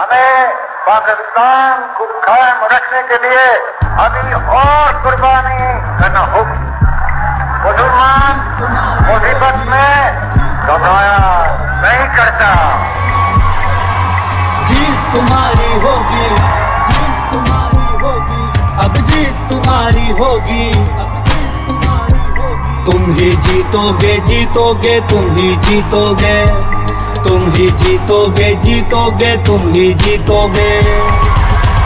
हमें पाकिस्तान को कायम रखने के लिए अभी और कुर्बानी करना होगी। मुसलमान मुसीबत में घबराया नहीं करता। जीत तुम्हारी होगी, जीत तुम्हारी होगी, अब जीत तुम्हारी होगी, अब जीत तुम्हारी होगी। तुम ही जीतोगे जीतोगे, तुम ही जीतोगे। तुम ही जीतोगे जीतोगे तुम ही जीतोगे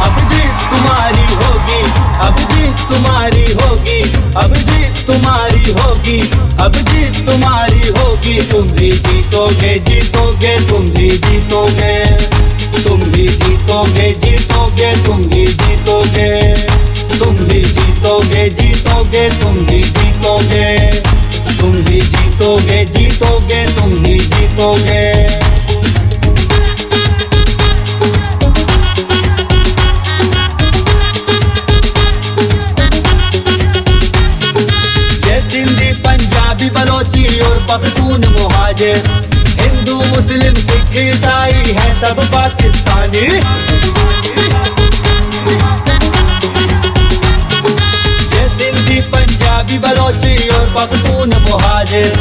अब जीत तुम्हारी होगी अब जीत तुम्हारी होगी अब जीत तुम्हारी होगी अब जीत तुम्हारी होगी तुम ही जीतोगे जीतोगे तुम ही जीतोगे तुम ही जीतोगे जीतोगे तुम ही जीतोगे तुम ही जीतोगे जीतोगे तुम ही जीतोगे तुम ही जीतोगे जीतोगे तुम ही जीतोगे मुहाजिर हिंदू, मुस्लिम, सिख, ईसाई है सब पाकिस्तानी। ये सिंधी, पंजाबी, बलोची और पख्तून मुहाजिर।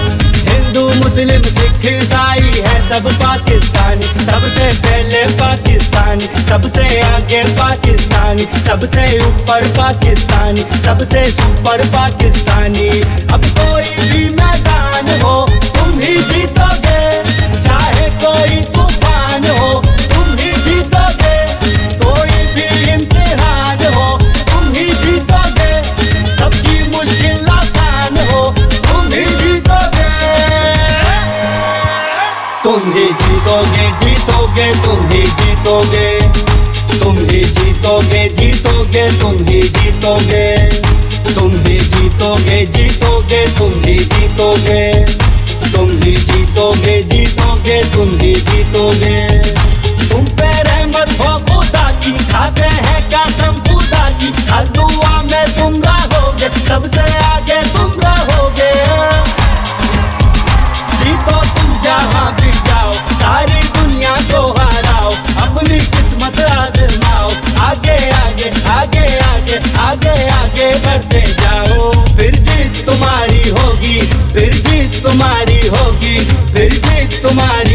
हिंदू, मुस्लिम, सिख, ईसाई है सब पाकिस्तानी। सबसे पहले पाकिस्तानी, सबसे आगे पाकिस्तानी, सबसे ऊपर पाकिस्तानी, सबसे सुपर पाकिस्तानी। तुम ही जीतोगे जीतोगे, तुम ही जीतोगे। तुम ही जीतोगे जीतोगे, तुम ही जीतोगे। तुम ही जीतोगे जीतोगे, तुम ही जीतोगे। तुम ही जीतोगे जीतोगे, तुम ही जीतोगे। तुम पे रहमत हो, खुदा की खाते हैं कसम, खुदा की हर दुआ में तुम रहोगे सबसे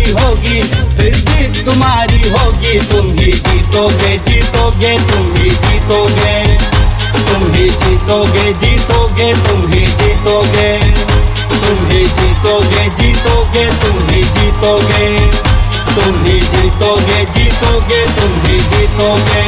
तुम्हारी होगी, फिर जीत तुम्हारी होगी। तुम ही जीतोगे जीतोगे, तुम ही जीतोगे। तुम ही जीतोगे जीतोगे, तुम ही जीतोगे। तुम ही जीतोगे जीतोगे, तुम ही जीतोगे। तुम ही जीतोगे जीतोगे, तुम ही जीतोगे।